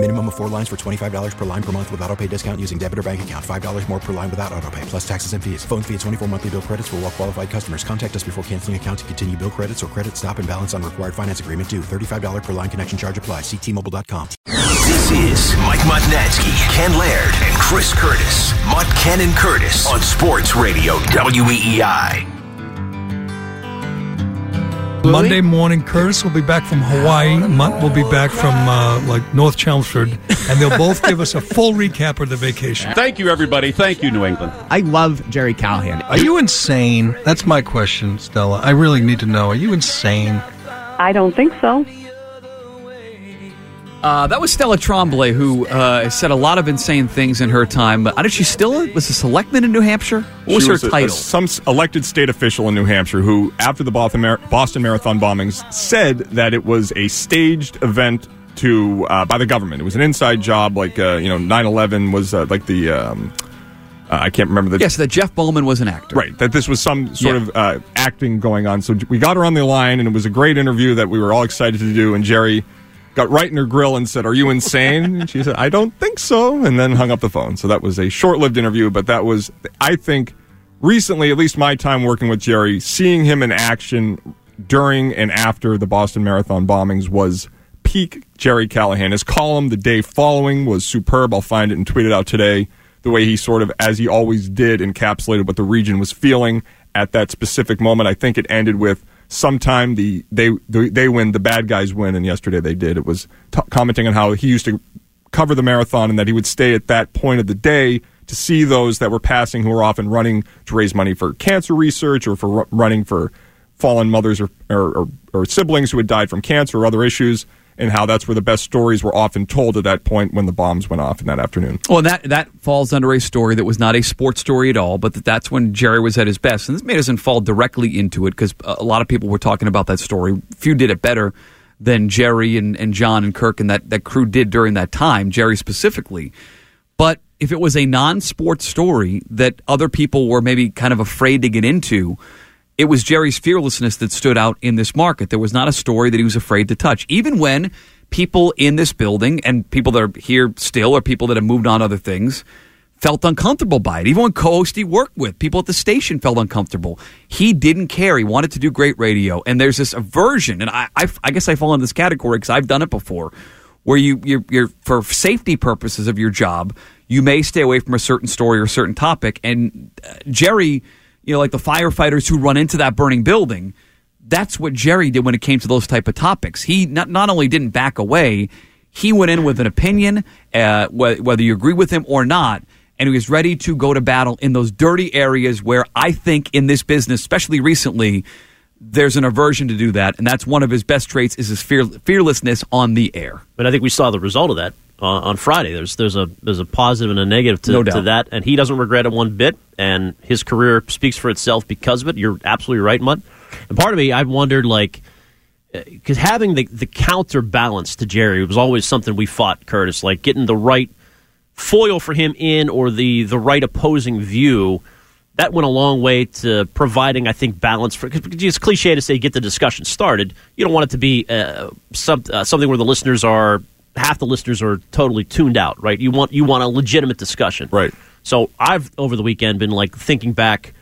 Minimum of four lines for $25 per line per month with auto pay discount using debit or bank account. $5 more per line without auto pay, plus taxes and fees. Phone fee at 24 monthly bill credits for all well qualified customers. Contact us before canceling account to continue bill credits or credit stop and balance on required finance agreement due. $35 per line connection charge apply. Ctmobile.com. This is Mike Mutnansky, Ken Laird, and Chris Curtis. Mutt, Ken, and Curtis on Sports Radio E WEEI. Monday morning, Curtis will be back from Hawaii. Mutt will be back from uh, like North Chelmsford, and they'll both give us a full recap of the vacation. Thank you, everybody. Thank you, New England. I love Jerry Callahan. Are you insane? That's my question, Stella. I really need to know. Are you insane? I don't think so. Uh, that was Stella Tremblay, who uh, said a lot of insane things in her time. But did she still was a selectman in New Hampshire? What was She her a- a- title? some elected state official in New Hampshire who, after the Boston Marathon bombings, said that it was a staged event to uh, by the government. It was an inside job, like uh, you know, 9/11 was uh, like the. Um, uh, I can't remember the. yes, that Jeff Bauman was an actor. Right, that this was some sort Yeah. of uh, acting going on. So we got her on the line, and it was a great interview that we were all excited to do. And Jerry got right in her grill and said, "Are you insane?" and she said, "I don't think so," and then hung up the phone. So that was a short-lived interview, but that was, I think, recently, at least my time working with Jerry, seeing him in action during and after the Boston Marathon bombings was peak Jerry Callahan. His column the day following was superb. I'll find it and tweet it out today. The way he sort of, as he always did, encapsulated what the region was feeling at that specific moment. I think it ended with sometime the they they, win, the bad guys win, and yesterday they did. It was t- commenting on how he used to cover the marathon and that he would stay at that point of the day to see those that were passing who were often running to raise money for cancer research or for ru- running for fallen mothers or, or, or, or siblings who had died from cancer or other issues, and how that's where the best stories were often told at that point when the bombs went off in that afternoon. Well, that that falls under a story that was not a sports story at all, but that that's when Jerry was at his best. And this may doesn't fall directly into it because a lot of people were talking about that story. Few did it better than Jerry and, and John and Kirk and that, that crew did during that time, Jerry specifically. But if it was a non sports story that other people were maybe kind of afraid to get into, it was Jerry's fearlessness that stood out in this market. There was not a story that he was afraid to touch, even when people in this building and people that are here still or people that have moved on other things felt uncomfortable by it. Even when co-host he worked with, people at the station felt uncomfortable. He didn't care. He wanted to do great radio. And there's this aversion, and I, I, I guess I fall in this category because I've done it before, where you, you're, you're, for safety purposes of your job, you may stay away from a certain story or a certain topic. And uh, Jerry, you know, like the firefighters who run into that burning building, that's what Jerry did when it came to those type of topics. He not, not only didn't back away, he went in with an opinion, uh, wh- whether you agree with him or not, and he was ready to go to battle in those dirty areas where I think in this business, especially recently, there's an aversion to do that, and that's one of his best traits is his fear, fearlessness on the air. But I think we saw the result of that uh, on Friday. There's there's a there's a positive and a negative to, No to that, and he doesn't regret it one bit. And his career speaks for itself because of it. You're absolutely right, Mutt. And part of me, I've wondered like because having the the counterbalance to Jerry was always something we fought, Curtis. Like getting the right foil for him in or the the right opposing view. That went a long way to providing, I think, balance for. Because it's cliche to say get the discussion started. You don't want it to be uh, some, uh, something where the listeners are half the listeners are totally tuned out, right? You want you want a legitimate discussion, right? So I've over the weekend been like thinking back,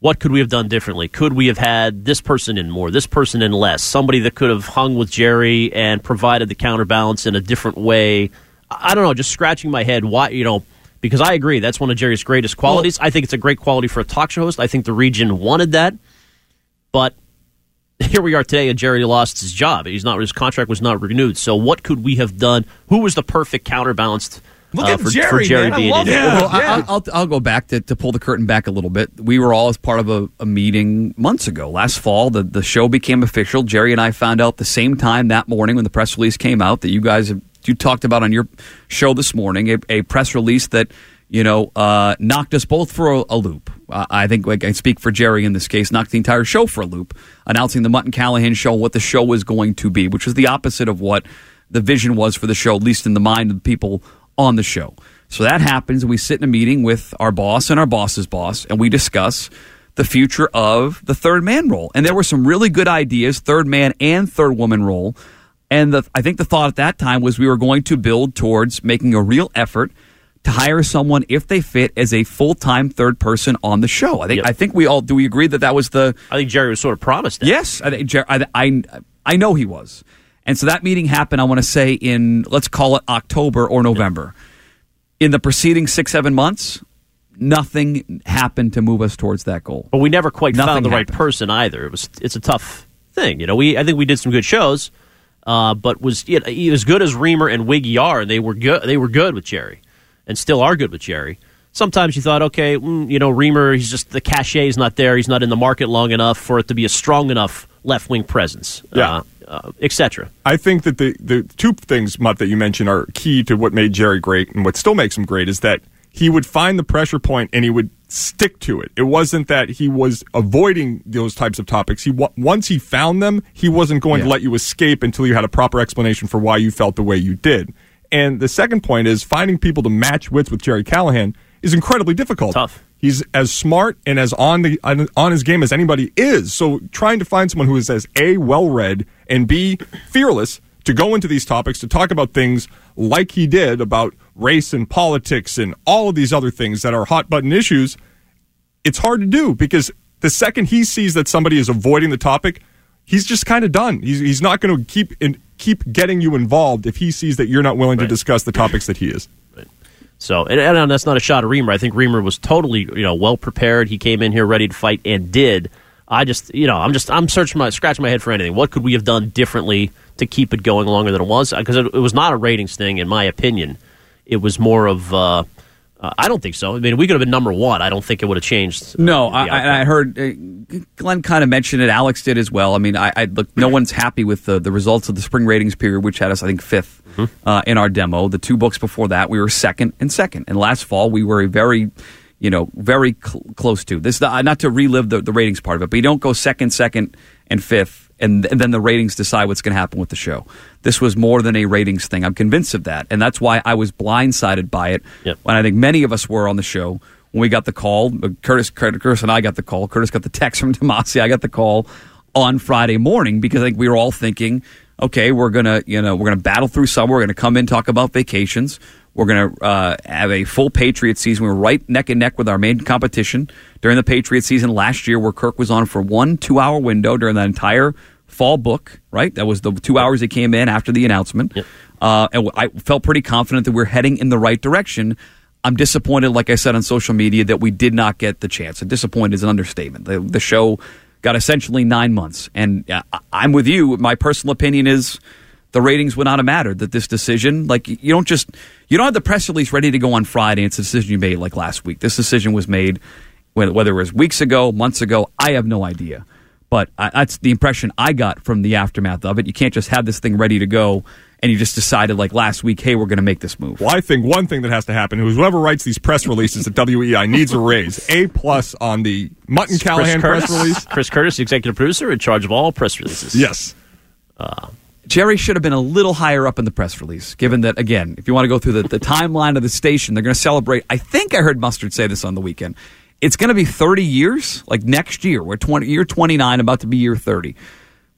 what could we have done differently? Could we have had this person in more, this person in less? Somebody that could have hung with Jerry and provided the counterbalance in a different way. I I don't know, just scratching my head. Why you know? Because I agree, that's one of Jerry's greatest qualities. I think it's a great quality for a talk show host. I think the region wanted that, but here we are today, and Jerry lost his job. He's not his contract was not renewed. So what could we have done? Who was the perfect counterbalanced? Look uh, at for, Jerry, for Jerry man. I being love in it. it. Well, I- I'll, I'll, I'll go back to, to pull the curtain back a little bit. We were all as part of a, a meeting months ago. Last fall, the, the show became official. Jerry and I found out the same time that morning when the press release came out that you guys have, you talked about on your show this morning, a, a press release that you know uh, knocked us both for a, a loop. Uh, I think I speak for Jerry in this case, knocked the entire show for a loop, announcing the Mutton Callahan show, what the show was going to be, which was the opposite of what the vision was for the show, at least in the mind of the people on the show. So that happens, and we sit in a meeting with our boss and our boss's boss, and we discuss the future of the third man role. And there were some really good ideas, third man and third woman role. And the, I think the thought at that time was we were going to build towards making a real effort to hire someone if they fit as a full time third person on the show. I think Yep. I think we all do we agree that that was the I think Jerry was sort of promised that. Yes, I, think I, I, I know he was. And so that meeting happened, I want to say, in, let's call it October or November. In the preceding six, seven months, nothing happened to move us towards that goal. But we never quite Nothing found the right person either. It was it's a tough thing, you know. We I think we did some good shows, uh, but was you know, as good as Reamer and Wiggy are, they were good. They were good with Jerry, and still are good with Jerry. Sometimes you thought, okay, mm, you know, Reamer, he's just the cachet is not there. He's not in the market long enough for it to be a strong enough left wing presence, Yeah. uh, uh, etc. I think that the, the two things, Mutt, that you mentioned are key to what made Jerry great and what still makes him great is that he would find the pressure point and he would stick to it. It wasn't that he was avoiding those types of topics. He once he found them, he wasn't going to let you escape until you had a proper explanation for why you felt the way you did. And the second point is finding people to match wits with Jerry Callahan is incredibly difficult. Tough. He's as smart and as on the on, his game as anybody is. So trying to find someone who is as a well read and b fearless to go into these topics to talk about things like he did about race and politics and all of these other things that are hot button issues. It's hard to do because the second he sees that somebody is avoiding the topic, he's just kind of done. He's, he's not going to keep in, keep getting you involved if he sees that you're not willing to discuss the topics that he is. So, and, and that's not a shot at Reamer. I think Reamer was totally, you know, well prepared. He came in here ready to fight and did. I just, you know, I'm just, I'm searching my, scratching my head for anything. What could we have done differently to keep it going longer than it was? Because it, it was not a ratings thing, in my opinion. It was more of, uh, uh, I don't think so. I mean, we could have been number one. I don't think it would have changed. uh, No, I. I heard uh, Glenn kind of mentioned it. Alex did as well. I mean, I, I look. No one's happy with the, the results of the spring ratings period, which had us, I think, 5th uh, in our demo. The two books before that, we were second and second. And last fall, we were a very, you know, very cl- close to this. Uh, not to relive the, the ratings part of it, but you don't go second, second, and fifth, and, and then the ratings decide what's going to happen with the show. This was more than a ratings thing. I'm convinced of that, and that's why I was blindsided by it. Yep. When I think many of us were on the show when we got the call. uh, Curtis, Curtis and I got the call. Curtis got the text from Demasi. I got the call on Friday morning because I think we were all thinking, okay, we're gonna, you know, we're gonna battle through summer. We're gonna come in talk about vacations. We're gonna uh, have a full Patriot season. We were right neck and neck with our main competition during the Patriot season last year, where Kirk was on for one two-hour window during that entire fall book. Right, that was the two hours he came in after the announcement. Uh, and I felt pretty confident that we're heading in the right direction. I'm disappointed, like I said on social media, that we did not get the chance. And disappointed is an understatement. The, the show got essentially nine months. And uh, I'm with you. My personal opinion is the ratings would not have mattered. That this decision, like, you don't just, you don't have the press release ready to go on Friday. It's a decision you made like last week. This decision was made when- whether it was weeks ago, months ago. I have no idea. But I, that's the impression I got from the aftermath of it. You can't just have this thing ready to go and you just decided like last week, hey, we're going to make this move. Well, I think one thing that has to happen is whoever writes these press releases at WEI needs a raise. A plus on the Mutton Callahan Chris press Curtis, release. Chris Curtis, executive producer, in charge of all press releases. Yes. Uh, Jerry should have been a little higher up in the press release, given that, again, if you want to go through the, the timeline of the station, they're going to celebrate. I think I heard Mustard say this on the weekend. It's going to be 30 years, like next year. We're 20, year 29, about to be year 30.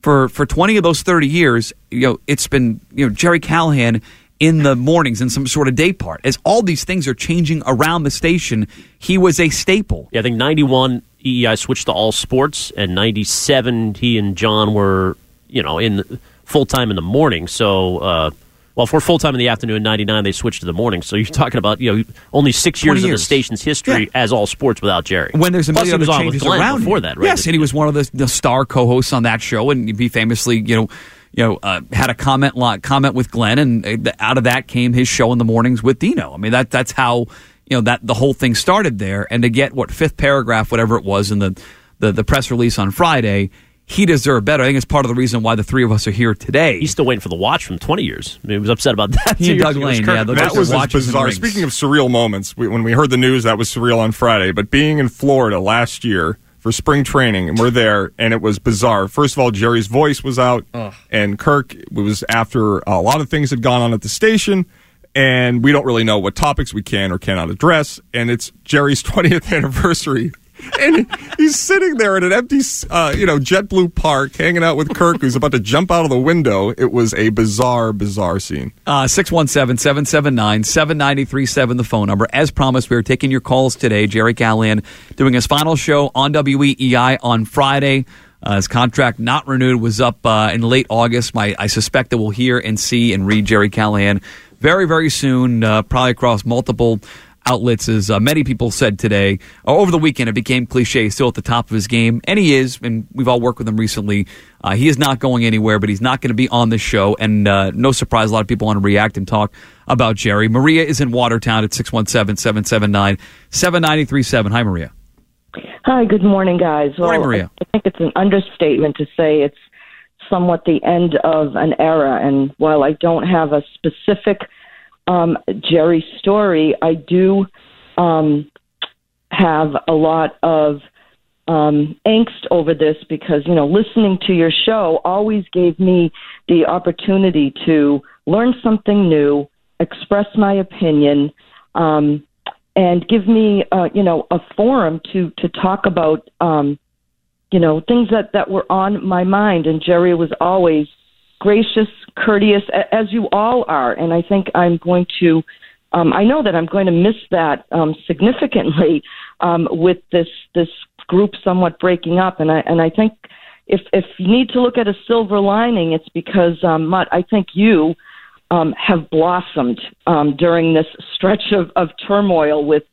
For, for 20 of those 30 years, you know, it's been, you know, Jerry Callahan in the mornings in some sort of day part. As all these things are changing around the station, he was a staple. Yeah, I think 91 EEI switched to all sports, and 97 he and John were, you know, in full time in the morning. So, uh, well, for full time in the afternoon, 99 they switched to the morning. So you're talking about, you know, only six 20 years, of the station's history Yeah. as all sports without Jerry. when there's a Plus, million he other changes Glenn around before him. that, right? Yes, and he was one of the, the star co-hosts on that show, and he famously, you know, you know, uh, had a comment comment with Glenn, and uh, out of that came his show in the mornings with Dino. I mean, that that's how you know that the whole thing started there. And to get what fifth paragraph, whatever it was, in the the, the press release on Friday. He deserved better. I think it's part of the reason why the three of us are here today. He's still waiting for the watch from 20 years. I mean, he was upset about that. He and Doug ago. It was Lane, yeah, those That was watches bizarre. Speaking of surreal moments, we, when we heard the news, that was surreal on Friday. But being in Florida last year for spring training, and we're there, and it was bizarre. First of all, Jerry's voice was out, and Kirk it was after a lot of things had gone on at the station, and we don't really know what topics we can or cannot address, and it's Jerry's 20th anniversary. And he's sitting there in an empty, uh, you know, JetBlue Park, hanging out with Kirk, who's about to jump out of the window. It was a bizarre, bizarre scene. Uh, 617 779 7937, the phone number. As promised, we are taking your calls today. Jerry Callahan doing his final show on WEEI on Friday. Uh, his contract not renewed was up uh, in late August. My, I suspect that we'll hear and see and read Jerry Callahan very, very soon, uh, probably across multiple outlets, as uh, many people said today. Uh, over the weekend, it became cliche. He's still at the top of his game, and he is. And we've all worked with him recently. Uh, he is not going anywhere, but he's not going to be on the show. And uh, no surprise, a lot of people want to react and talk about Jerry. Maria is in Watertown at 617 779 7937. Hi, Maria. Hi, good morning, guys. Well, Morning, Maria. I think it's an understatement to say it's somewhat the end of an era. And while I don't have a specific um, Jerry story, I do um, have a lot of um, angst over this because, you know, listening to your show always gave me the opportunity to learn something new, express my opinion, um, and give me, uh, you know, a forum to, to talk about, um, you know, things that, that were on my mind. And Jerry was always gracious, courteous, as you all are. And I think I'm going to, um, I know that I'm going to miss that um, significantly um, with this this group somewhat breaking up. And I and I think if if you need to look at a silver lining, it's because um, Mutt, I think you um, have blossomed um, during this stretch of, of turmoil with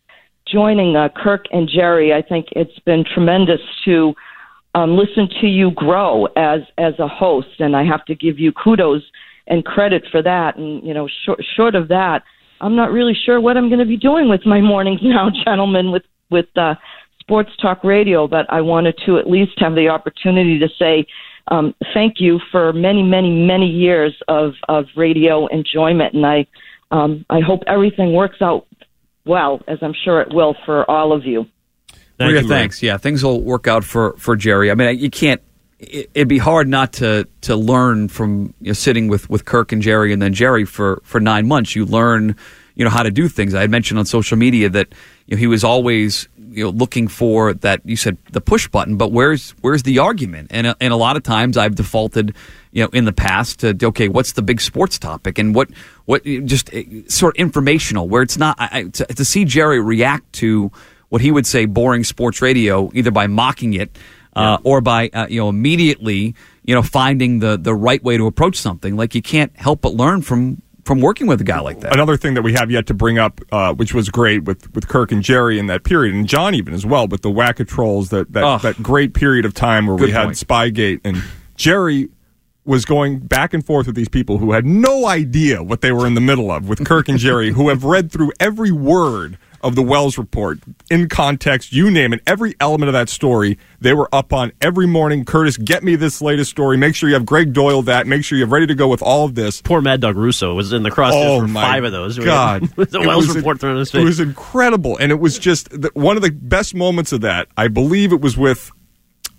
joining uh, Kirk and Jerry. I think it's been tremendous to um, listen to you grow as as a host, and I have to give you kudos and credit for that. And you know, short, short of that, I'm not really sure what I'm going to be doing with my mornings now, gentlemen, with with uh, sports talk radio. But I wanted to at least have the opportunity to say um, thank you for many, many, many years of of radio enjoyment, and I um, I hope everything works out well, as I'm sure it will for all of you. Maria, thanks. Yeah, things will work out for, for Jerry. I mean, you can't. It, it'd be hard not to to learn from you know, sitting with, with Kirk and Jerry, and then Jerry for, for nine months. You learn, you know, how to do things. I had mentioned on social media that you know he was always you know looking for that. You said the push button, but where's where's the argument? And uh, and a lot of times I've defaulted, you know, in the past to okay, what's the big sports topic and what what just uh, sort of informational where it's not. I, I- to, to see Jerry react to what he would say boring sports radio, either by mocking it uh, or by uh, you know immediately you know finding the the right way to approach something. Like you can't help but learn from from working with a guy like that. Another thing that we have yet to bring up, uh, which was great with, with Kirk and Jerry in that period, and John even as well, but the Wackatrolls, that that, Ugh. that great period of time where we had point. Spygate and Jerry was going back and forth with these people who had no idea what they were in the middle of with Kirk and Jerry, who have read through every word of the Wells report in context, you name it, every element of that story. They were up on every morning. Curtis, get me this latest story. Make sure you have Gregg Doyel that. Make sure you're ready to go with all of this. Poor Mad Dog Russo was in the crosshairs Oh for my five of those. God, the It Wells report thrown in his It was incredible, and it was just the, one of the best moments of that. I believe it was with.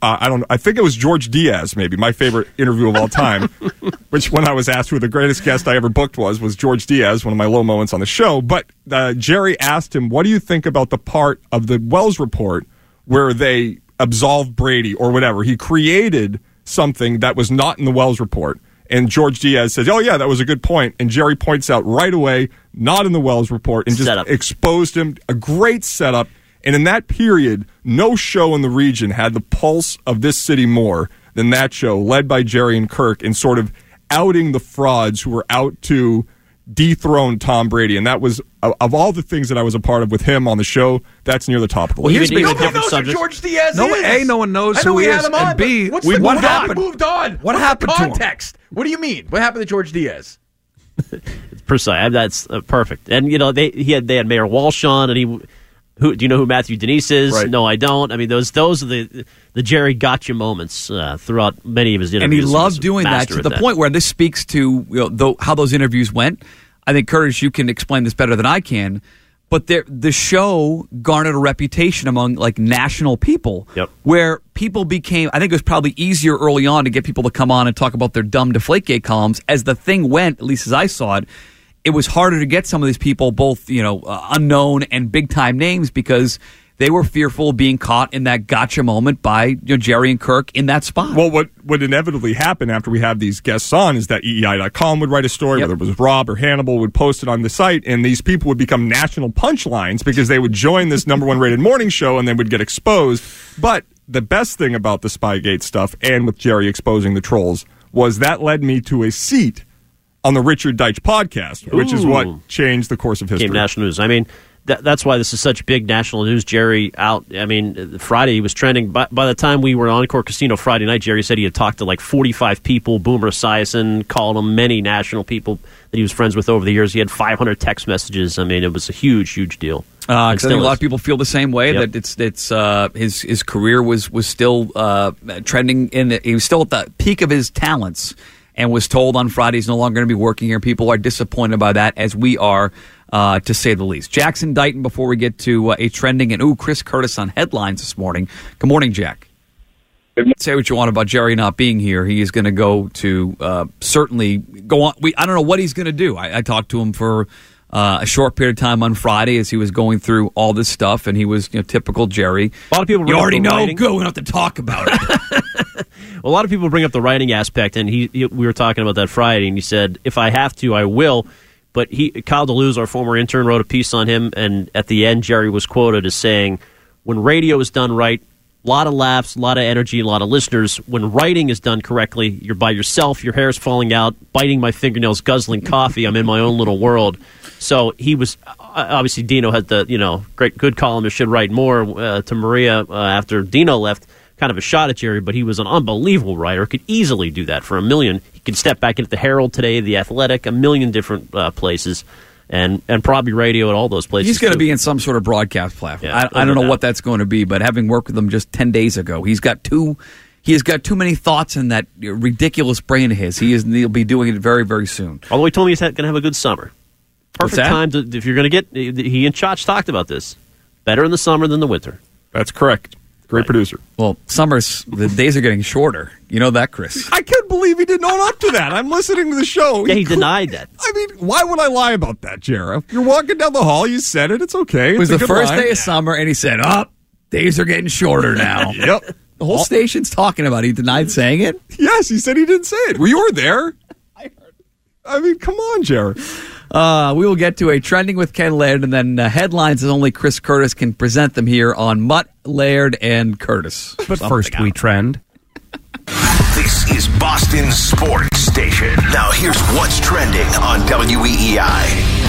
Uh, I don't. I think it was George Diaz, maybe my favorite interview of all time. which, when I was asked who the greatest guest I ever booked was, was George Diaz, one of my low moments on the show. But uh, Jerry asked him, "What do you think about the part of the Wells report where they absolved Brady or whatever?" He created something that was not in the Wells report. And George Diaz says, "Oh yeah, that was a good point." And Jerry points out right away, not in the Wells report, and just Setup. exposed him. A great setup. And in that period, no show in the region had the pulse of this city more than that show, led by Jerry and Kirk, and sort of outing the frauds who were out to dethrone Tom Brady. And that was of of all the things that I was a part of with him on the show. That's near the top of the Well, list. here's Even- even different subjects. George Diaz No, is. A, no one knows know who we he had is, him on, and B, but what's we- the, what what happened? Moved on. What What's happened the to him? context? What do you mean? What happened to George Diaz? Precisely. That's uh, perfect. And you know they he had they had Mayor Walsh on, and he who do you know who Matthew Denise is? Right. No, I don't. I mean those those are the the Jerry gotcha moments uh, throughout many of his interviews. and he loved doing that to the point where this speaks to you know, tho- how those interviews went. I think Curtis, you can explain this better than I can. but there- the show garnered a reputation among like national people. Yep. Where people became, I think it was probably easier early on to get people to come on and talk about their dumb Deflategate columns. As the thing went, at least as I saw it, it was harder to get some of these people, both you know, uh, unknown and big time names, because they were fearful of being caught in that gotcha moment by you know, Jerry and Kirk in that spot. Well, what would inevitably happen after we have these guests on is that EEI.com would write a story, whether it was Rob or Hannibal would post it on the site, and these people would become national punchlines because they would join this number one rated morning show and they would get exposed. But the best thing about the Spygate stuff and with Jerry exposing the trolls was that led me to a seat on the Richard Deitch podcast, which is what changed the course of history. Became national news. I mean, that, that's why this is such big national news. Jerry out. I mean, Friday he was trending. By, by the time we were on Encore Casino Friday night, Jerry said he had talked to like 45 people. Boomer Esiason called him many national people that he was friends with over the years. He had 500 text messages. I mean, it was a huge, huge deal. Uh, I think a lot is. of people feel the same way Yep. that it's it's uh, his his career was was still uh, trending in the, he was still at the peak of his talents and was told on Friday he's no longer going to be working here. People are disappointed by that, as we are. Uh, to say the least, Jackson Dighton. Before we get to uh, a trending and ooh, Chris Curtis on headlines this morning. Good morning, Jack. Say what you want about Jerry not being here. He is going to go to uh, certainly go on. We I don't know what he's going to do. I, I talked to him for uh, a short period of time on Friday as he was going through all this stuff, and he was you know typical Jerry. A lot of people You already know. writing. Good. We don't have to talk about it. a lot of people bring up the writing aspect, and he, he- we were talking about that Friday, and he said, "If I have to, I will." But he, Kyle DeLuz, our former intern, wrote a piece on him, and at the end, Jerry was quoted as saying, "When radio is done right, a lot of laughs, a lot of energy, a lot of listeners. When writing is done correctly, you're by yourself, your hair's falling out, biting my fingernails, guzzling coffee. I'm in my own little world." So he was obviously Dino had the you know great good columnist should write more uh, to Maria uh, after Dino left. Kind of a shot at Jerry, but he was an unbelievable writer. Could easily do that for a million. He could step back into the Herald today, the Athletic, a million different uh, places, and and probably radio at all those places. he's going to be in some sort of broadcast platform. Yeah, I, I don't know doubt. what that's going to be, but having worked with him just ten days ago, he's got two. He has got too many thoughts in that ridiculous brain of his. He is. He'll be doing it very, very soon. Although he told me he's going to have a good summer. What's Perfect that? time to if you're going to get. He and Chach talked about this. Better in the summer than the winter. That's correct. Great producer. Well, summers the days are getting shorter. You know that, Chris. I can't believe he didn't own up to that. I'm listening to the show. Yeah, he denied that. I mean, why would I lie about that, Jarrah? You're walking down the hall. You said it. It's okay. It was It's the good first line. day of summer, and he said, "Up, days are getting shorter now." Yep. The whole station's talking about. it. He denied saying it. Yes, he said he didn't say it. Well, you were there. I heard. I mean, come on, Jarrah. Uh, we will get to a trending with Ken Laird, and then uh, headlines as only Chris Curtis can present them here on Mutt, Laird, and Curtis. But Something first, we trend. This is Boston sports station. Now here's what's trending on WEEI.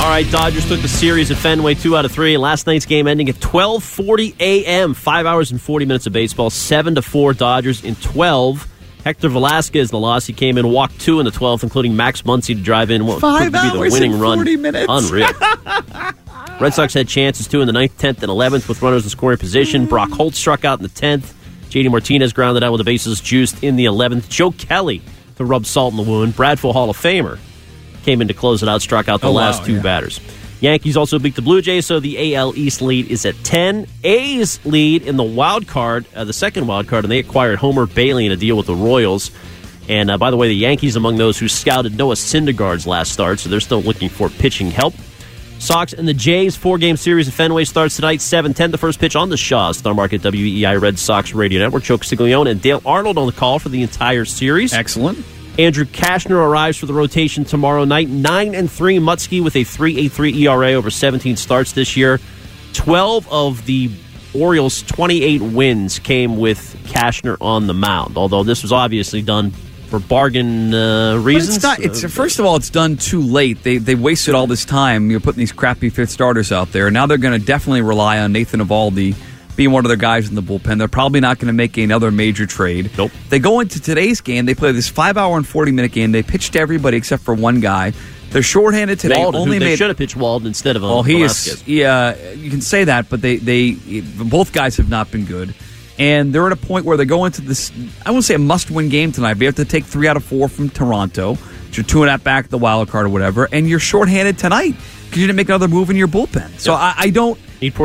All right, Dodgers took the series at Fenway, two out of three. Last night's game ending at 12:40 a.m. Five hours and 40 minutes of baseball. Seven to four, Dodgers in 12. Hector Velasquez, the loss, he came in, walked two in the 12th, including Max Muncy to drive in what Five proved to be the hours winning and run. 40 minutes. Unreal. Red Sox had chances too in the 9th, 10th, and 11th with runners in scoring position. Brock Holt struck out in the 10th. JD Martinez grounded out with the bases juiced in the 11th. Joe Kelly to rub salt in the wound. Bradford Hall of Famer came in to close it out, struck out the Oh, wow, last two yeah. batters. Yankees also beat the Blue Jays, so the AL East lead is at 10. A's lead in the wild card, uh, the second wild card, and they acquired Homer Bailey in a deal with the Royals. And uh, by the way, the Yankees among those who scouted Noah Syndergaard's last start, so they're still looking for pitching help. Sox and the Jays four game series at Fenway starts tonight, 7 10. The first pitch on the Shaw, Star Market WEI Red Sox Radio Network. Joe Castiglione and Dale Arnold on the call for the entire series. Excellent. Andrew Cashner arrives for the rotation tomorrow night. 9 and 3 Mutsky with a 3.83 ERA over 17 starts this year. 12 of the Orioles' 28 wins came with Kashner on the mound, although this was obviously done for bargain uh, reasons. it's not. It's first of all, it's done too late. They they wasted all this time. You're putting these crappy fifth starters out there. Now they're going to definitely rely on Nathan Eovaldi being one of their guys in the bullpen. They're probably not going to make another major trade. Nope. They go into today's game. They play this five hour and forty minute game. They pitch to everybody except for one guy. They're shorthanded today. Walden, only they made should have pitched Walden instead of uh, well, he is. Yeah, you can say that, but they they both guys have not been good, and they're at a point where they go into this. I won't say a must-win game tonight, but you have to take three out of four from Toronto. You're two and a half back the wild card or whatever, and you're shorthanded tonight. Because you didn't make another move in your bullpen. So I, I don't.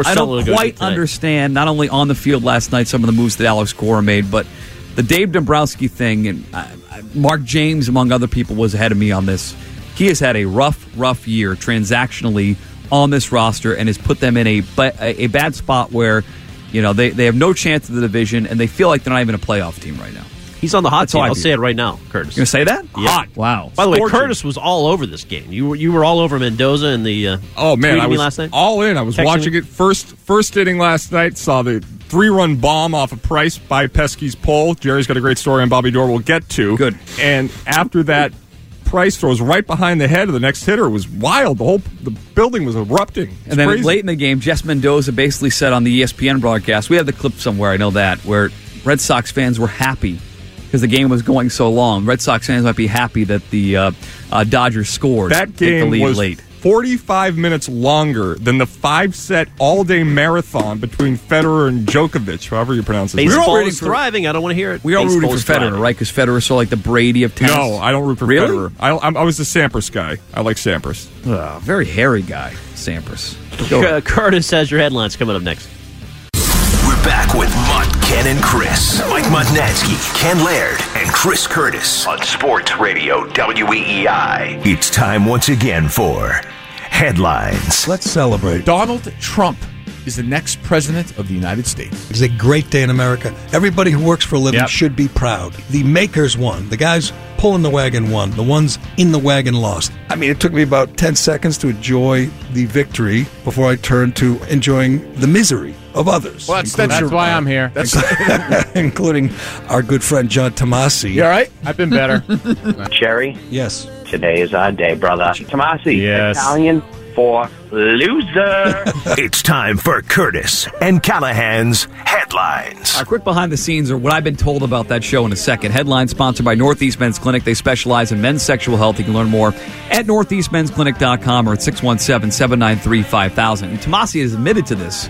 I don't quite understand not only on the field last night some of the moves that Alex Cora made, but the Dave Dombrowski thing and uh, Mark James, among other people, was ahead of me on this. He has had a rough, rough year transactionally on this roster and has put them in a a bad spot where you know they, they have no chance of the division and they feel like they're not even a playoff team right now. He's on the hot That's seat. I I'll say it. it right now, Curtis. You gonna say that? Yeah. Hot. Wow. By the way, Scorching. Curtis was all over this game. You were you were all over Mendoza and the. Uh, Oh man, I was last night. all in. I was Texting watching me? it first first inning last night. Saw the three run bomb off of Price by Pesky's pole. Jerry's got a great story on Bobby Doerr. We'll get to Good. And after that, Price throws right behind the head of the next hitter. It was wild. The whole the building was erupting. It's And then crazy. late in the game, Jess Mendoza basically said on the ESPN broadcast, we have the clip somewhere, I know that, where Red Sox fans were happy because the game was going so long. Red Sox fans might be happy that the uh, uh, Dodgers scored. that to the game lead was late. 45 minutes longer than the five set all day marathon between Federer and Djokovic, however you pronounce his name. Baseball rooting is for- thriving. I don't want to hear it. We are rooting for Federer, thriving. right? Because Federer sort of like the Brady of tennis. No, I don't root for Really? Federer. I, I'm- I was the Sampras guy. I like Sampras. Ugh, very hairy guy, Sampras. Cur- Curtis has your headlines coming up next. We're back with Mutt, Ken, and Chris. Mike Mutnansky, Ken Laird, and Chris Curtis on Sports Radio WEEI. It's time once again for headlines. Let's celebrate. Donald Trump is the next president of the United States. It's a great day in America. Everybody who works for a living Yep. should be proud. The makers won. The guys pulling the wagon won. The ones in the wagon lost. I mean, it took me about 10 seconds to enjoy the victory before I turned to enjoying the misery of others. Well, that's- including- that's your- why I'm here. That's including our good friend John Tomase. you all right? I've been better. Cherry? Yes. today is our day, brother. Tomase, Yes. Italian for loser. It's time for Curtis and Callahan's headlines. A quick behind the scenes or what I've been told about that show in a second. Headline sponsored by Northeast Men's Clinic. They specialize in men's sexual health. You can learn more at northeastmensclinic.com or at 617 793 5000. And Tomase has admitted to this,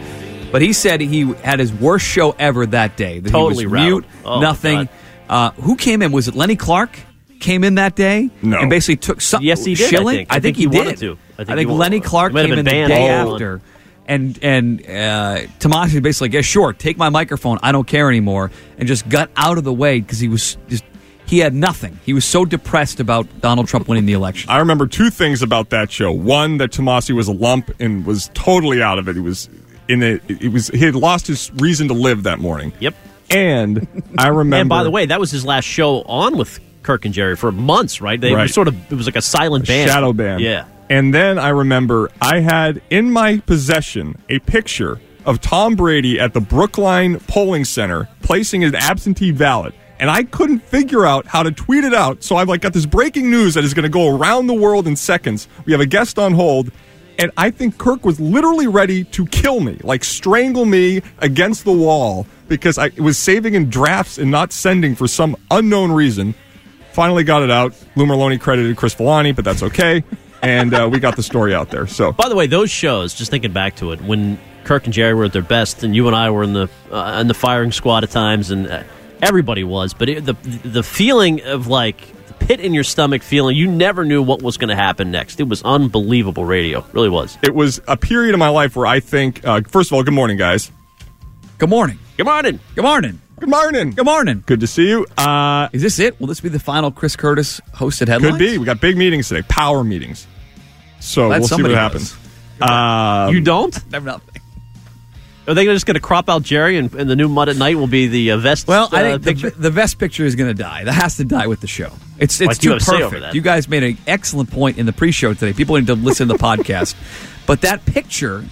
but he said he had his worst show ever that day. That Totally he was rattled. mute, Oh, nothing. Uh, who came in? Was it Lenny Clarke? Came in that day No. and basically took some. Yes, he did, I Schilling? think. I think he, he did. wanted to. I think he wa- Lenny Clarke came in the day banned. after and and uh, Tomase basically, yeah, sure, take my microphone. I don't care anymore, and just got out of the way because he was just he had nothing. He was so depressed about Donald Trump winning the election. I remember two things about that show. One, that Tomase was a lump and was totally out of it. He was in it. It was he had lost his reason to live that morning. Yep. And I remember. And by the way, that was his last show on with Kirk and Jerry for months, right? They were Right. sort of it was like a silent band, shadow band. Yeah. And then I remember I had in my possession a picture of Tom Brady at the Brookline polling center placing an absentee ballot. And I couldn't figure out how to tweet it out. So I've like got this breaking news that is going to go around the world in seconds. We have a guest on hold. And I think Kirk was literally ready to kill me, like strangle me against the wall because I was saving in drafts and not sending for some unknown reason. Finally got it out. Lou Merloni credited Chris Villani, but that's okay. And uh, we got the story out there. So By the way, those shows, just thinking back to it, when Kirk and Jerry were at their best, and you and I were in the uh, in the firing squad at times, and uh, everybody was, but it, the the feeling of like pit in your stomach feeling, you never knew what was going to happen next. It was unbelievable radio, really was. it was a period of my life where I think, uh, first of all, good morning, guys. Good morning. Good morning. Good morning. Good morning. Good morning. Good to see you. Uh, Is this it? Will this be the final Chris Curtis hosted headlines? could be. We got big meetings today, power meetings. So Glad we'll see what somebody happens. Um, you don't? I have nothing. Are they just going to crop out Jerry, and, and the new mud at night will be the uh, vest? Well, I uh, think picture? the, the best picture is going to die. That has to die with the show. It's it's Like too have perfect. You guys made an excellent point in the pre-show today. People need to listen to the podcast. But that picture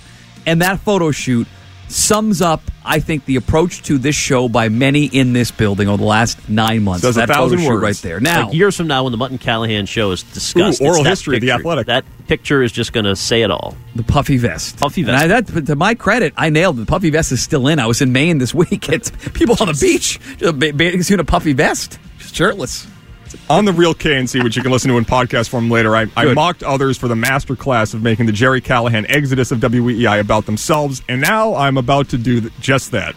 and that photo shoot sums up, I think, the approach to this show by many in this building over the last nine months. Says a that thousand photo shoot words. right there. Now, like years from now, when the Mutton Callahan show is discussed, Ooh, oral that history of The picture. Athletic. That picture is just going to say it all. the puffy vest. Puffy And vest. I, that, to my credit, I nailed it. The puffy vest is still in. I was in Maine this week. It's people on the beach, just ba- bathing suit, a puffy vest, just shirtless. On the real KNC, which you can listen to in podcast form later, I, I mocked others for the master class of making the Jerry Callahan exodus of WEI about themselves, and now I'm about to do just that.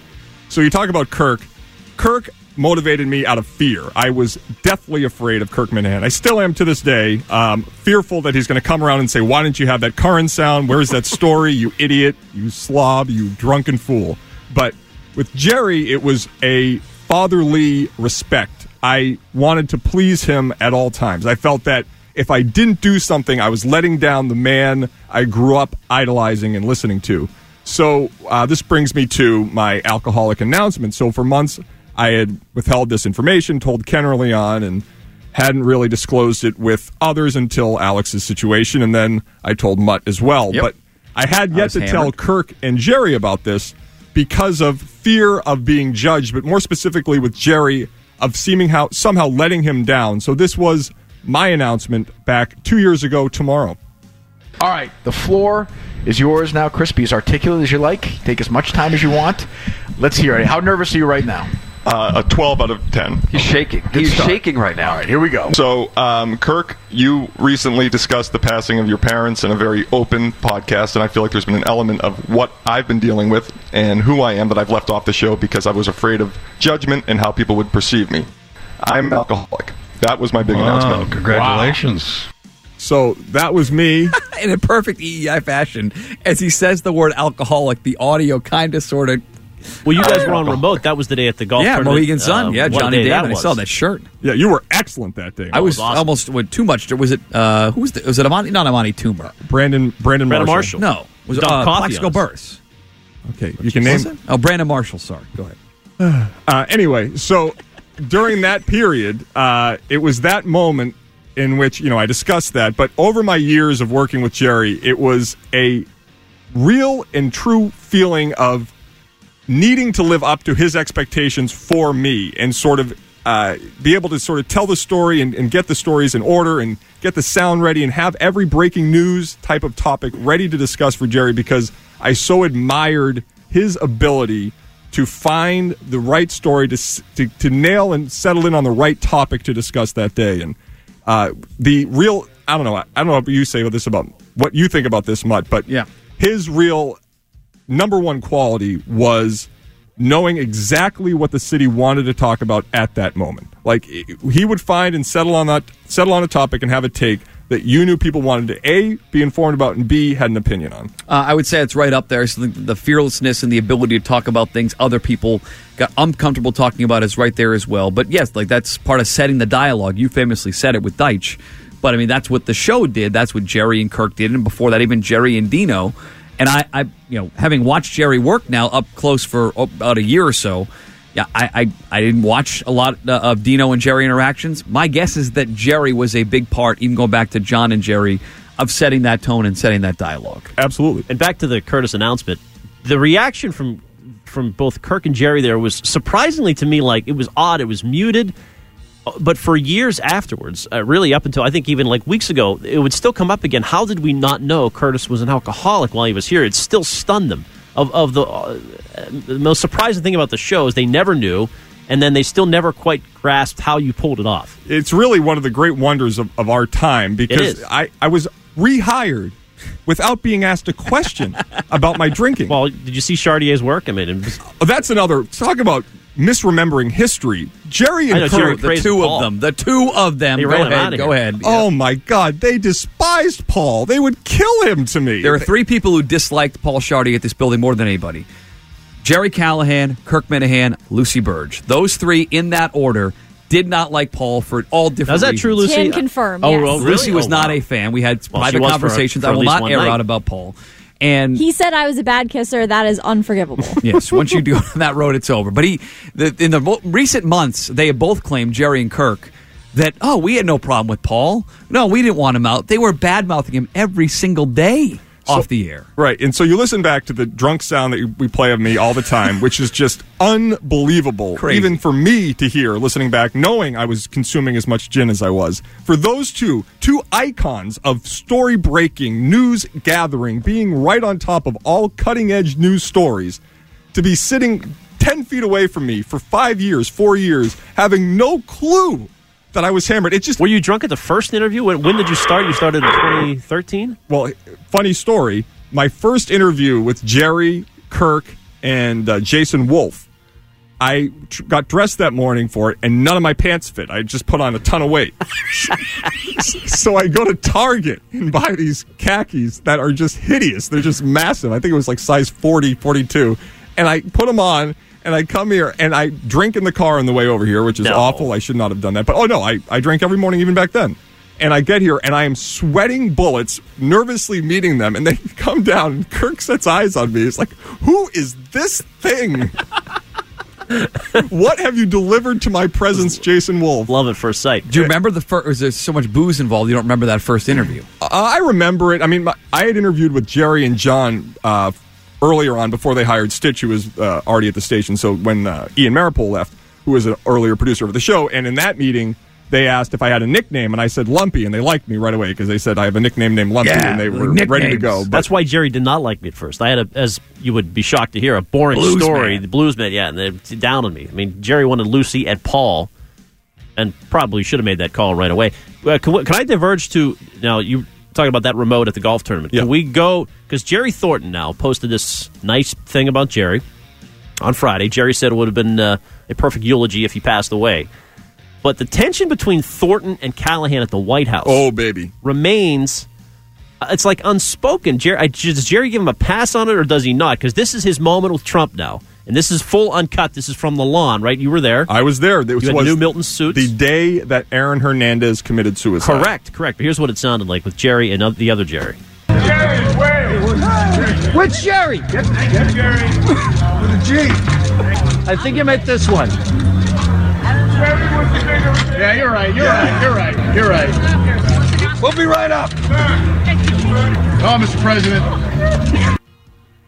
So you talk about Kirk. Kirk motivated me out of fear. I was deathly afraid of Kirk Minihane. I still am to this day, um, fearful that he's going to come around and say, "Why didn't you have that current sound? Where's that story? You idiot! You slob! You drunken fool!" But with Jerry, it was a fatherly respect. I wanted to please him at all times. I felt that if I didn't do something, I was letting down the man I grew up idolizing and listening to. So uh, this brings me to my alcoholic announcement. So for months, I had withheld this information, told Ken early on, and hadn't really disclosed it with others until Alex's situation, and then I told Mutt as well. Yep. But I had yet was to tell. Kirk and Jerry about this because of fear of being judged, but more specifically with Jerry of seeming how somehow letting him down. So this was my announcement back two years ago tomorrow. All right, the floor is yours now, Crispy, as articulate as you like. Take as much time as you want. Let's hear it. How nervous are you right now? Uh, a 12 out of 10. He's shaking. Good He's start. shaking right now. All right, here we go. So, um, Kirk, you recently discussed the passing of your parents in a very open podcast, and I feel like there's been an element of what I've been dealing with and who I am that I've left off the show because I was afraid of judgment and how people would perceive me. I'm an alcoholic. That was my big announcement. congratulations. So that was me. in a perfect EEI fashion. As he says the word alcoholic, the audio kind of sort of. Well, you guys were on remote. That was the day at the golf Yeah, tournament. Mohegan Sun. Um, yeah, Johnny day Damon. I saw that shirt. Yeah, you were excellent that day. I was, awesome. almost went too much. Was it uh, who was the, was it Amani? Not Amani Toomer. Brandon Brandon, Brandon Marshall. Marshall. No, was it Dumped uh, coffee Plaxico. Burress? Okay, you can name. Was it? Oh, Brandon Marshall. Sorry. Go ahead. Uh, anyway, so during that period, uh, it was that moment in which you know I discussed that. But over my years of working with Jerry, it was a real and true feeling of needing to live up to his expectations for me and sort of uh, be able to sort of tell the story and, and get the stories in order and get the sound ready and have every breaking news type of topic ready to discuss for Jerry because I so admired his ability to find the right story to, to, to nail and settle in on the right topic to discuss that day. And uh, the real, I don't know, I don't know what you say about this about what you think about this, Mutt, but Yeah. his real number one quality was knowing exactly what the city wanted to talk about at that moment. Like he would find and settle on that settle on a topic and have a take that you knew people wanted to a be informed about and b had an opinion on. Uh, I would say it's right up there. So the, the fearlessness and the ability to talk about things other people got uncomfortable talking about is right there as well. But yes, like that's part of setting the dialogue. You famously said it with Deitch. But I mean, that's what the show did. That's what Jerry and Kirk did, and before that, even Jerry and Dino. And I, I you know, having watched Jerry work now up close for about a year or so, yeah, I, I, I didn't watch a lot uh, of Dino and Jerry interactions. My guess is that Jerry was a big part, even going back to John and Jerry, of setting that tone and setting that dialogue. Absolutely. And back to the Curtis announcement, the reaction from from both Kirk and Jerry there was surprisingly to me like it was odd. It was muted, but for years afterwards, uh, really up until I think even like weeks ago, it would still come up again. How did we not know Curtis was an alcoholic while he was here? It still stunned them. Of of the, uh, the most surprising thing about the show is they never knew, and then they still never quite grasped how you pulled it off. It's really one of the great wonders of, of our time because. I, I was rehired without being asked a question about my drinking. Well, did you see Chardier's work? I mean, it was, Oh, that's another talk about misremembering history. Jerry and know, Kirk, Jerry the two Paul. of them. The two of them. They go ahead. outta Go here. ahead. Oh my God, they despised Paul. They would kill him to me. There are three people who disliked Paul Shardy at this building more than anybody. Jerry Callahan, Kirk Minihane, Lucy Burge. Those three in that order did not like Paul for all different Is that reasons. true, Lucy? Can confirm. Oh, yes. well, really? Lucy was Oh, not a fan. We had Well, private was for a- conversations. for I at will not air night. out about Paul. And He said I was a bad kisser. That is unforgivable. yes, once you do on that road, it's over. But he, the, in the mo- recent months, they have both claimed Jerry and Kirk that oh, we had no problem with Paul. No, we didn't want him out. They were bad mouthing him every single day off the air. Right. And so you listen back to the drunk sound that we play of me all the time, which is just unbelievable. Crazy. Even for me to hear, listening back, knowing I was consuming as much gin as I was. For those two, two icons of story breaking, news gathering, being right on top of all cutting edge news stories, to be sitting 10 feet away from me for five years, four years, having no clue that I was hammered. It just Were you drunk at the first interview? When, when did you start? You started in 2013? Well, funny story. My first interview with Jerry, Kirk, and uh, Jason Wolfe I tr- got dressed that morning for it, and none of my pants fit. I just put on a ton of weight. so I go to Target and buy these khakis that are just hideous. They're just massive. I think it was like size 40, 42. And I put them on, and I come here, and I drink in the car on the way over here, which is No. awful. I should not have done that. But oh, no, I, I drank every morning, even back then. And I get here, and I am sweating bullets, nervously meeting them, and they come down, and Kirk sets eyes on me. It's like, who is this thing? what have you delivered to my presence, Jason Wolfe? Love at first sight. Do you remember the first? Or is there so much booze involved? You don't remember that first interview? Uh, I remember it. I mean, my, I had interviewed with Jerry and John uh, earlier on before they hired Stitch, who was uh, already at the station. So when uh, Ian Maripol left, who was an earlier producer of the show, and in that meeting, they asked if I had a nickname, and I said Lumpy, and they liked me right away because they said I have a nickname named Lumpy, Yeah, and they were ready to go. But That's why Jerry did not like me at first. I had a, as you would be shocked to hear, a boring Blues story. man. The blues man, yeah, and they down on me. I mean, Jerry wanted Lucy at Paul, and probably should have made that call right away. Uh, can, can I diverge to now? You talking about that remote at the golf tournament? Can we go? Because Jerry Thornton now posted this nice thing about Jerry on Friday. Jerry said it would have been uh, a perfect eulogy if he passed away. But the tension between Thornton and Callahan at the White House, oh baby, remains. uh, It's like unspoken. Jerry, does Jerry give him a pass on it, or does he not? Because this is his moment with Trump now, and this is full uncut. This is from the lawn, right? You were there. I was there. This you had was new Milton suits. the day that Aaron Hernandez committed suicide. correct, correct. But here's what it sounded like with Jerry and the other Jerry. Which Jerry? Get, get Jerry. With a G. I think you meant this one. Jerry with the figure. Yeah, you're right. You're right. You're right. You're right. We'll be right up. Oh, Mr. President.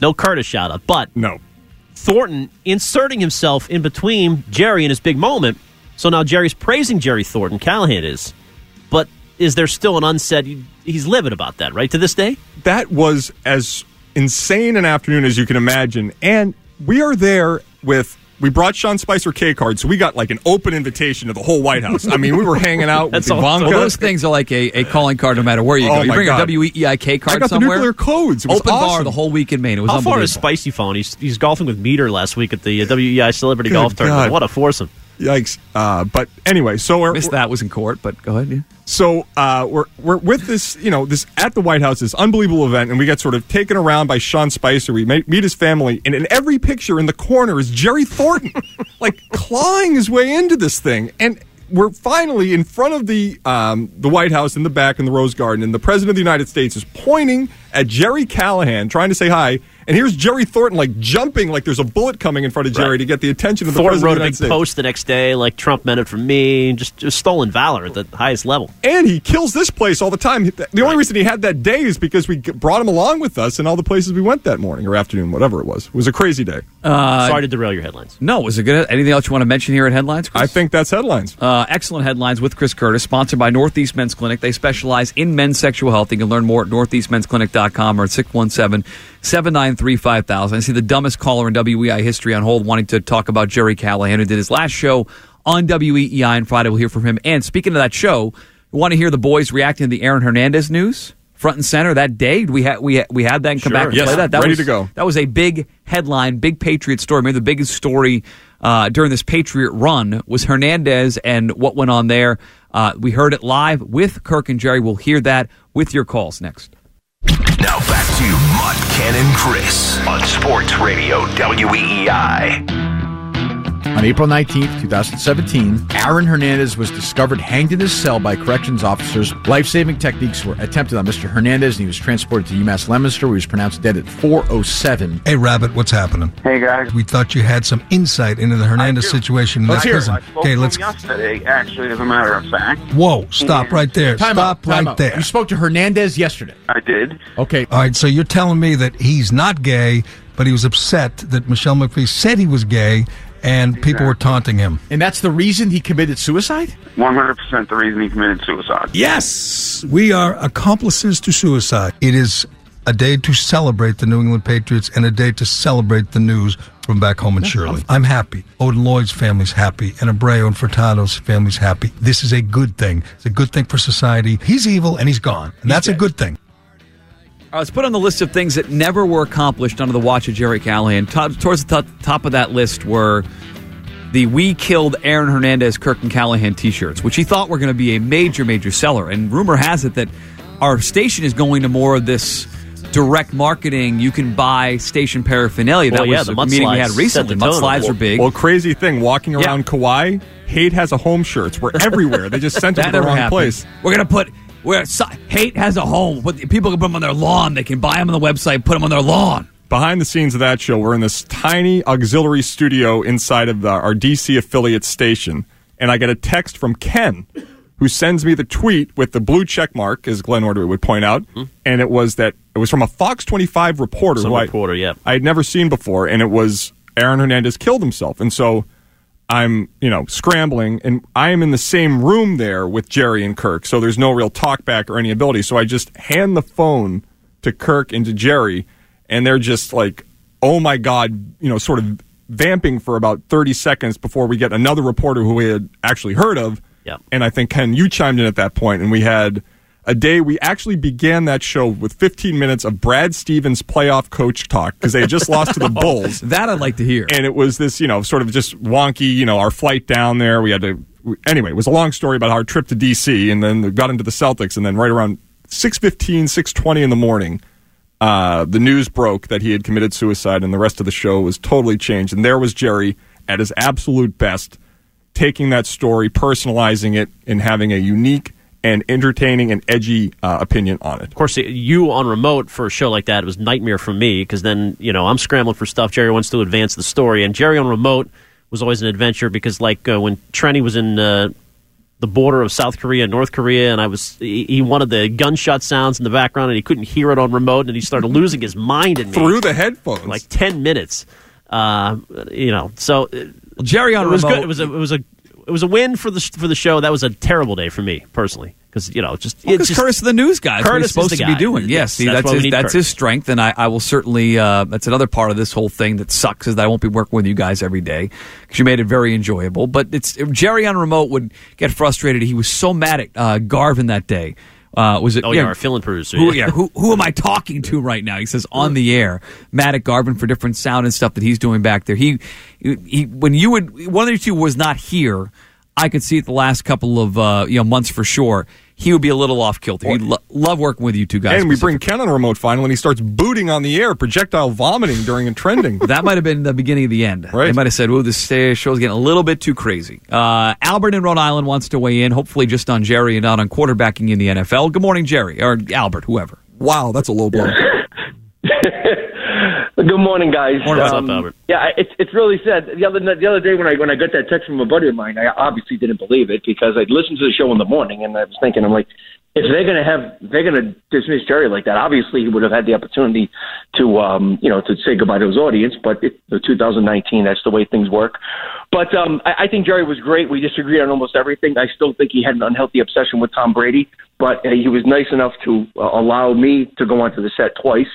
No Curtis shout out, but no Thornton inserting himself in between Jerry and his big moment. So now Jerry's praising Jerry Thornton. Callahan is, but is there still an unsaid? He's livid about that, right? To this day. that was as insane an afternoon as you can imagine. And we are there with. We brought Sean Spicer K cards, so we got like an open invitation to the whole White House. I mean, we were hanging out with Ivanka. Well, those things are like a, a calling card no matter where you go. Oh, you my bring God. a WEEIK card I got the nuclear codes. It was Open bar the whole week in Maine. It was How far is. Spicy Phone? He's he's golfing with Meter last week at the uh, WEEI Celebrity Good Golf Tournament. What a foursome! Yikes! Uh, but anyway, so we're, Missed that was in court, but go ahead. Yeah. So uh, we're we're with this, you know, this at the White House, this unbelievable event, and we get sort of taken around by Sean Spicer. We meet, meet his family, and in every picture in the corner is Jerry Thornton, like clawing his way into this thing, and. We're finally in front of the um, the White House in the back in the Rose Garden, and the President of the United States is pointing at Gerry Callahan, trying to say hi. And here's Jerry Thornton, like jumping, like there's a bullet coming in front of Jerry Right. to get the attention of the Thornton President wrote of a the big United States. post the next day, like Trump meant it for me. Just, just stolen valor at the highest level. And he kills this place all the time. The only reason he had that day is because we brought him along with us in all the places we went that morning or afternoon, whatever it was. It was a crazy day. Uh, Sorry to derail your headlines. No, was it good? Anything else you want to mention here at Headlines? Chris? I think that's headlines. Uh, excellent headlines with Chris Curtis, sponsored by Northeast Men's Clinic. They specialize in men's sexual health. You can learn more at northeastmen'sclinic.com or at 617 793 5000. I see the dumbest caller in WEEI history on hold wanting to talk about Gerry Callahan, who did his last show on WEEI on Friday. We'll hear from him. And speaking of that show, we want to hear the boys reacting to the Aaron Hernandez news. Front and center that day, we had we had, we had that and come Sure. back and Yes. play that. that Ready was, to go. That was a big headline, big Patriot story. Maybe the biggest story uh, during this Patriot run was Hernandez and what went on there. Uh, we heard it live with Kirk and Jerry. We'll hear that with your calls next. Now back to Mutt, Ken, and Chris on Sports Radio WEEI. On April 19th, 2017, Aaron Hernandez was discovered hanged in his cell by corrections officers. Life saving techniques were attempted on Mr. Hernandez, and he was transported to UMass Leominster, where he was pronounced dead at 407. Hey, Rabbit, what's happening? Hey, guys. We thought you had some insight into the Hernandez situation in Let's that hear it. prison. Okay, let's. yesterday, actually, as a matter of fact. Whoa, stop mm-hmm. right there. Time stop out, right out. there. You spoke to Hernandez yesterday. I did. Okay. All right, so you're telling me that he's not gay, but he was upset that Michelle McPhee said he was gay, and people were taunting him. And that's the reason he committed suicide? 100% the reason he committed suicide. Yes, we are accomplices to suicide. It is a day to celebrate the New England Patriots and a day to celebrate the news from back home in Shirley. I'm happy. Odin Lloyd's family's happy, and Abreu and Furtado's family's happy. This is a good thing. It's a good thing for society. He's evil and he's gone, and that's a good thing. All right, let's put on the list of things that never were accomplished under the watch of Gerry Callahan. Top, towards the top, top of that list were the "We Killed Aaron Hernandez" Kirk and Callahan T-shirts, which he thought were going to be a major, major seller. And rumor has it that our station is going to more of this direct marketing. You can buy station paraphernalia. Well, that yeah, was the meeting we had recently. the tone. Mudslides are big. Well, crazy thing, walking Yeah. around Kauai, Hate has a home shirts. We're everywhere. They just sent it to the wrong happened. place. We're gonna put where so, hate has a home. But people can put them on their lawn. They can buy them on the website. Put them on their lawn. Behind the scenes of that show, we're in this tiny auxiliary studio inside of the, our DC affiliate station, and I get a text from Ken, who sends me the tweet with the blue check mark, as Glenn Ordway would point out, hmm. and it was that it was from a Fox 25 reporter, Some who I- reporter, yeah. I had never seen before, and it was Aaron Hernandez killed himself, and so I'm you know scrambling, and I am in the same room there with Jerry and Kirk, so there's no real talk back or any ability. So I just hand the phone to Kirk and to Jerry, and they're just like, "Oh my god," you know, sort of vamping for about 30 seconds before we get another reporter who we had actually heard of. Yeah. And I think Ken, you chimed in at that point, and we had a day. We actually began that show with 15 minutes of Brad Stevens playoff coach talk because they had just lost to the Bulls. That I'd like to hear. And it was this, you know, sort of just wonky, you know, our flight down there. We had to, anyway, it was a long story about our trip to D.C. and then we got into the Celtics. And then right around 6.15, 6.20 in the morning, uh, the news broke that he had committed suicide and the rest of the show was totally changed. And there was Jerry at his absolute best, taking that story, personalizing it, and having a unique and entertaining and edgy uh, opinion on it. Of course, you on remote for a show like that it was nightmare for me because then you know I'm scrambling for stuff. Jerry wants to advance the story, and Jerry on remote was always an adventure because like uh, when Trenny was in uh, the border of South Korea and North Korea, and I was he, he wanted the gunshot sounds in the background, and he couldn't hear it on remote, and he started losing his mind in me Through the headphones, like ten minutes. Uh, you know, so uh, Jerry on it was remote- good. It was a it was a it was a win for the for the show. That was a terrible day for me personally because you know just Well, it's 'cause just Curtis is the news guy. Curtis supposed is the to be doing. Yes, see, that's, that's, his, that's Curtis. his strength, and I, I will certainly. Uh, that's another part of this whole thing that sucks is that I won't be working with you guys every day because you made it very enjoyable. But it's Jerry on remote would get frustrated. He was so mad at uh, Garvin that day. Uh, was it? Oh yeah, our fill-in producer. Who, yeah, who, who am I talking to right now? He says on the air, Matt at Garvin for different sound and stuff that he's doing back there. He, he, when you would one of the two was not here, I could see it the last couple of uh, you know months for sure. He would be a little off kilter. He'd lo- love working with you two guys. And we bring Ken on a remote final, and he starts booting on the air, projectile vomiting during a trending. that might have been the beginning of the end. Right. They might have said, "Oh, this uh, show's getting a little bit too crazy." Uh, Albert in Rhode Island wants to weigh in, hopefully just on Jerry and not on quarterbacking in the NFL. Good morning, Jerry or Albert, whoever. Wow, that's a low blow. Good morning, guys. Morning, up, Um, Albert? Yeah, it's it's really sad. The other the other day when I when I got that text from a buddy of mine, I obviously didn't believe it because I'd listened to the show in the morning and I was thinking, I'm like, if they're gonna have they're gonna dismiss Jerry like that, obviously he would have had the opportunity to um you know to say goodbye to his audience. But it, the 2019, that's the way things work. But um, I, I think Jerry was great. We disagreed on almost everything. I still think he had an unhealthy obsession with Tom Brady, but uh, he was nice enough to uh, allow me to go onto the set twice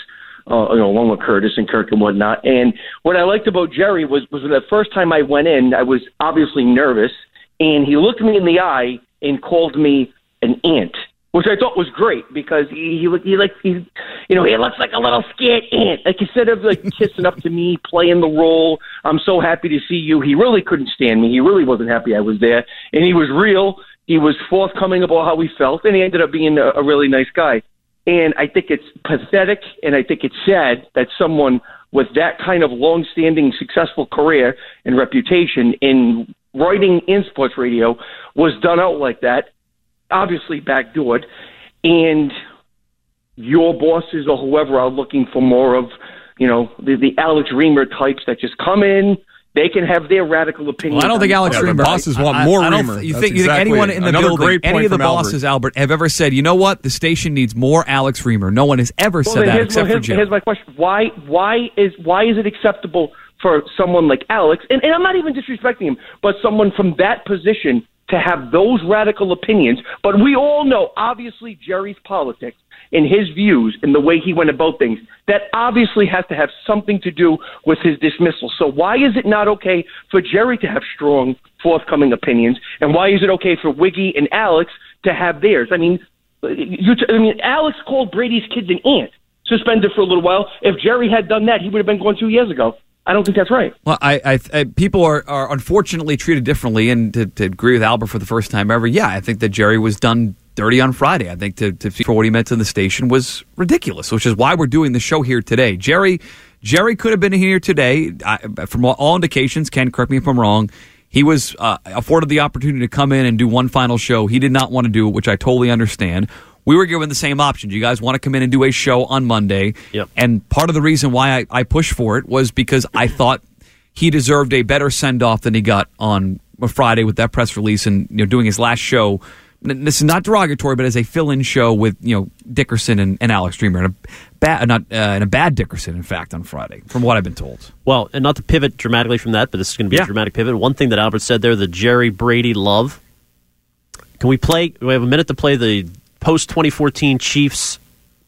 uh, you know, along with Curtis and Kirk and whatnot. And what I liked about Jerry was was the first time I went in, I was obviously nervous, and he looked me in the eye and called me an ant, which I thought was great because he he looked he like he you know he looks like a little scared ant. Like instead of like kissing up to me, playing the role, I'm so happy to see you. He really couldn't stand me. He really wasn't happy I was there, and he was real. He was forthcoming about how he felt, and he ended up being a, a really nice guy. And I think it's pathetic and I think it's sad that someone with that kind of long-standing successful career and reputation in writing in sports radio was done out like that, obviously backdoored, and your bosses or whoever are looking for more of, you know, the, the Alex Reimer types that just come in, they can have their radical opinion. Well, I don't think Alex Yeah, the Reimer. bosses want I- I- more I don't Reimer. You That's think, you think exactly anyone in the another building, any of the from Albert. bosses, Albert, have ever said, "You know what? The station needs more Alex Reimer." No one has ever Well, said that here's, except well, for here's, Jim. here's my question: Why, why is why is it acceptable for someone like Alex, and, and I'm not even disrespecting him, but someone from that position to have those radical opinions? But we all know, obviously, Jerry's politics and his views in the way he went about things. That obviously has to have something to do with his dismissal. So why is it not okay for Jerry to have strong, forthcoming opinions, and why is it okay for Wiggy and Alex to have theirs? I mean, you t- I mean, Alex called Brady's kids an ant, suspended for a little while. If Jerry had done that, he would have been gone two years ago. I don't think that's right. Well, I, I, I people are, are unfortunately treated differently, and to, to agree with Albert for the first time ever, yeah, I think that Jerry was done dirty on Friday. I think to, to for what he meant to the station was ridiculous, which is why we're doing the show here today. Jerry, Jerry could have been here today. I, from all indications, Ken, correct me if I'm wrong. He was uh, afforded the opportunity to come in and do one final show. He did not want to do it, which I totally understand. We were given the same option. Do you guys want to come in and do a show on Monday? Yep. And part of the reason why I, I pushed for it was because I thought he deserved a better send off than he got on Friday with that press release and you know doing his last show. This is not derogatory, but as a fill-in show with you know Dickerson and, and Alex Reimer, and a bad not uh, and a bad Dickerson, in fact, on Friday, from what I've been told. Well, and not to pivot dramatically from that, but this is going to be Yeah. a dramatic pivot. One thing that Albert said there, the Jerry Brady love. Can we play? We have a minute to play the post 2014 Chiefs.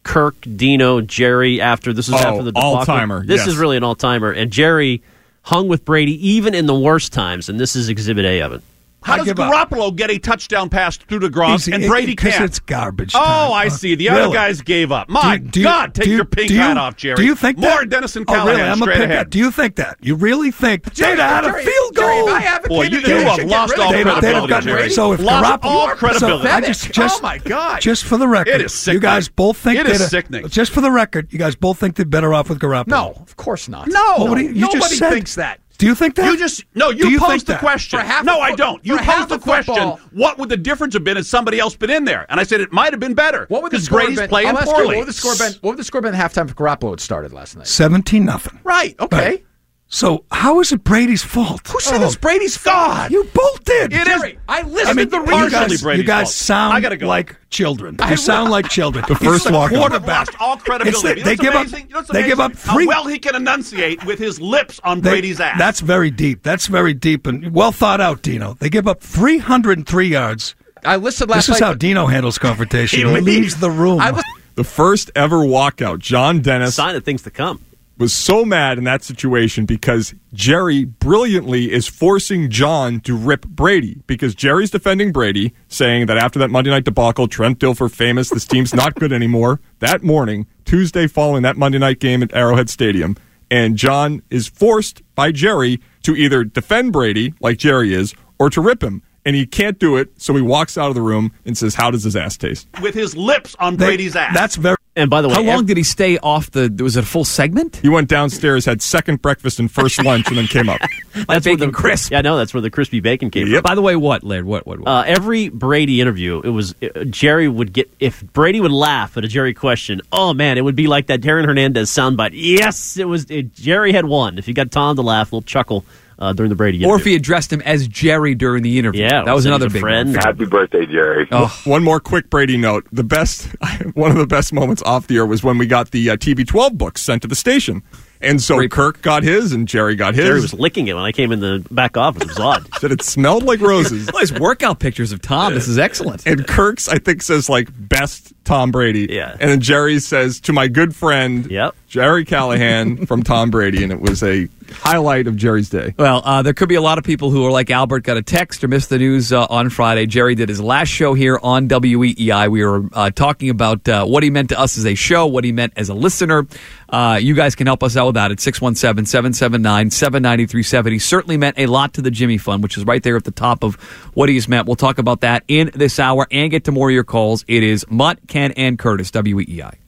Kirk, Dino, Jerry. After this is Oh, after the debacle. all-timer, This yes. is really an all timer. And Jerry hung with Brady even in the worst times. And this is Exhibit A of it. How does give up. Garoppolo get a touchdown pass through to Gronk and it- Brady 'cause can't? it's garbage Oh. I Uh, see. The other guys gave up. My Do you- do you- God, take you- your pink hat off, Jerry. Do you think more that? Oh, really? I'm a straight pick ahead? that. Do you think that? You really think Jerry, have had a Jerry, field Jerry, goal? I Boy, you, have lost all They'd, they'd have credibility, Jerry. So if lost Garoppolo, all credibility. So I just, just, oh my God! just for the record, It is sickening. you guys both think It is sickening. Just for the record, you guys both think they're better off with Garoppolo. no, of course not. No, Well, what do you- you just nobody thinks that. Do you think that? You just no. You, you posed the that? question. For half no, a I foot- don't. You posed the question. football- What would the difference have been if somebody else been in there? And I said it might have been better. What would the because score Brady's been? playing I'll ask you, poorly. what would the score been? What would the score been at halftime if Garoppolo had started last night? seventeen nothing. Right. Okay. Right. So how is it Brady's fault? Who said it's oh, Brady's fault? You both did. It is. Jerry, I listened I mean, to the you reason. guys, you guys fault. sound I go. like children. I You sound like children. The first the walk-up. quarterback. Lost all credibility. It's the- they what's give up. You know they give up amazing? three. How well he can enunciate with his lips on they- Brady's ass. That's very deep. That's very deep and well thought out, Dino. They give up 303 yards. I listened last This is night. how Dino handles confrontation. He He, leaves. leaves the room. I was- The first ever walkout, John Dennis Sign of things to come. Was so mad in that situation because Jerry brilliantly is forcing John to rip Brady because Jerry's defending Brady, saying that after that Monday night debacle, Trent Dilfer famous, this team's not good anymore. That morning, Tuesday following that Monday night game at Arrowhead Stadium, and John is forced by Jerry to either defend Brady like Jerry is or to rip him. And he can't do it, so he walks out of the room and says, "How does his ass taste?" with his lips on They- Brady's ass. That's very. And by the way, How long ev- did he stay off the? Was it a full segment? He went downstairs, had second breakfast and first lunch, and then came up. Like where the crisp. Yeah, no, that's where the crispy bacon came from. By the way, what, Laird? What? What? what? Uh, every Brady interview, it was uh, Jerry would get if Brady would laugh at a Jerry question. Oh man, it would be like that Darren Hernandez soundbite. Yes, it was. It, Jerry had won. If you got Tom to laugh, a little chuckle uh, during the Brady. or Interview. if he addressed him as Jerry during the interview. Yeah, that was another big friend. one. Happy birthday, Jerry. Oh. One more quick Brady note. The best, one of the best moments off the air was when we got the uh, TB12 books sent to the station. And so Great. Kirk got his and Jerry got his. Jerry was licking it when I came in the back office. It was odd. Said it smelled like roses. Nice workout pictures of Tom. This is excellent. and Kirk's, I think, says like best Tom Brady. Yeah. And then Jerry says to my good friend, Yep. Gerry Callahan from Tom Brady. And it was a highlight of Jerry's day. Well, uh, there could be a lot of people who are like Albert, got a text or missed the news uh, on Friday. Jerry did his last show here on WEEI. We were uh, talking about uh, what he meant to us as a show, what he meant as a listener. Uh, you guys can help us out with that at 617 779 7937. He certainly meant a lot to the Jimmy Fund, which is right there at the top of what he's meant. We'll talk about that in this hour and get to more of your calls. It is Mutt, Ken, and Curtis, WEEI.